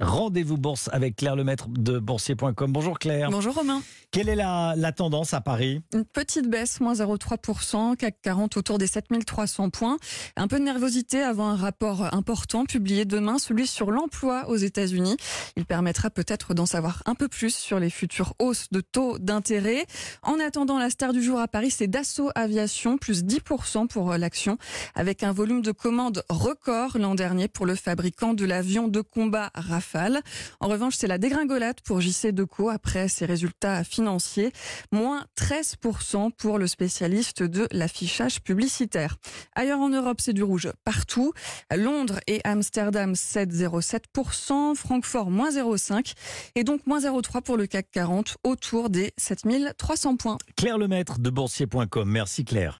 Rendez-vous bourse avec Claire Lemaître de boursier.com. Bonjour Claire. Bonjour Romain. Quelle est la, la tendance à Paris? Une petite baisse, moins 0,3%, CAC 40 autour des 7300 points. Un peu de nervosité avant un rapport important publié demain, celui sur l'emploi aux États-Unis. Il permettra peut-être d'en savoir un peu plus sur les futures hausses de taux d'intérêt. En attendant, la star du jour à Paris, c'est Dassault Aviation, plus 10% pour l'action, avec un volume de commandes record l'an dernier pour le fabricant de l'avion de combat Rafale. En revanche, c'est la dégringolade pour JC Deco après ses résultats financiers, moins 13% pour le spécialiste de l'affichage publicitaire. Ailleurs en Europe, c'est du rouge partout. Londres et Amsterdam 7,07%, Francfort moins 0,5% et donc moins 0,3% pour le CAC 40 autour des 7300 points. Claire Lemaître de boursier.com. Merci Claire.